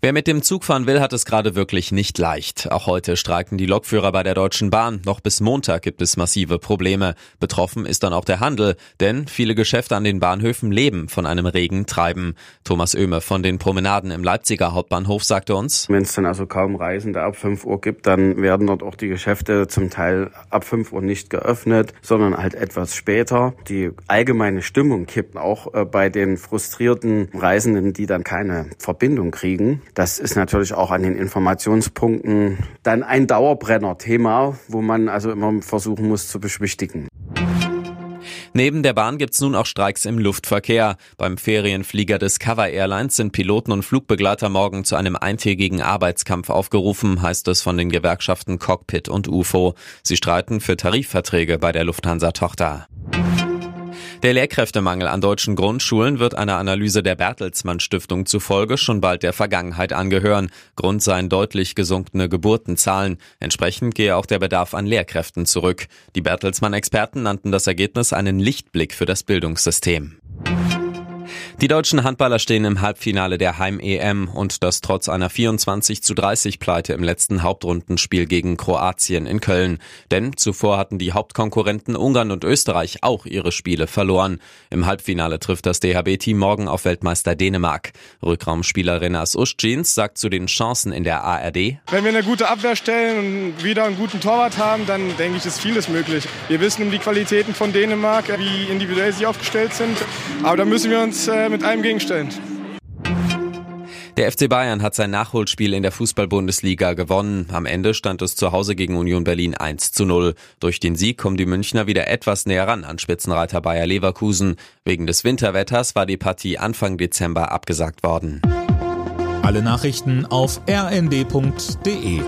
Wer mit dem Zug fahren will, hat es gerade wirklich nicht leicht. Auch heute streiken die Lokführer bei der Deutschen Bahn. Noch bis Montag gibt es massive Probleme. Betroffen ist dann auch der Handel, denn viele Geschäfte an den Bahnhöfen leben von einem regen Treiben. Thomas Oehme von den Promenaden im Leipziger Hauptbahnhof sagte uns, wenn es dann also kaum Reisende ab 5 Uhr gibt, dann werden dort auch die Geschäfte zum Teil ab 5 Uhr nicht geöffnet, sondern halt etwas später. Die allgemeine Stimmung kippt auch äh, bei den frustrierten Reisenden, die dann keine Verbindung kriegen kriegen. Das ist natürlich auch an den Informationspunkten dann ein Dauerbrenner-Thema, wo man also immer versuchen muss zu beschwichtigen. Neben der Bahn gibt's nun auch Streiks im Luftverkehr. Beim Ferienflieger Discover Airlines sind Piloten und Flugbegleiter morgen zu einem eintägigen Arbeitskampf aufgerufen, heißt es von den Gewerkschaften Cockpit und UFO. Sie streiten für Tarifverträge bei der Lufthansa-Tochter. Der Lehrkräftemangel an deutschen Grundschulen wird einer Analyse der Bertelsmann Stiftung zufolge schon bald der Vergangenheit angehören. Grund seien deutlich gesunkene Geburtenzahlen. Entsprechend gehe auch der Bedarf an Lehrkräften zurück. Die Bertelsmann-Experten nannten das Ergebnis einen Lichtblick für das Bildungssystem. Die deutschen Handballer stehen im Halbfinale der Heim-EM und das trotz einer 24 zu 30 Pleite im letzten Hauptrundenspiel gegen Kroatien in Köln. Denn zuvor hatten die Hauptkonkurrenten Ungarn und Österreich auch ihre Spiele verloren. Im Halbfinale trifft das DHB-Team morgen auf Weltmeister Dänemark. Rückraumspieler Renas Ustjins sagt zu den Chancen in der ARD. Wenn wir eine gute Abwehr stellen und wieder einen guten Torwart haben, dann denke ich, ist vieles möglich. Wir wissen um die Qualitäten von Dänemark, wie individuell sie aufgestellt sind. Aber da müssen wir uns äh, mit einem gegenstellen. Der FC Bayern hat sein Nachholspiel in der Fußball-Bundesliga gewonnen. Am Ende stand es zu Hause gegen Union Berlin 1 zu 0. Durch den Sieg kommen die Münchner wieder etwas näher ran an Spitzenreiter Bayer Leverkusen. Wegen des Winterwetters war die Partie Anfang Dezember abgesagt worden. Alle Nachrichten auf rnd.de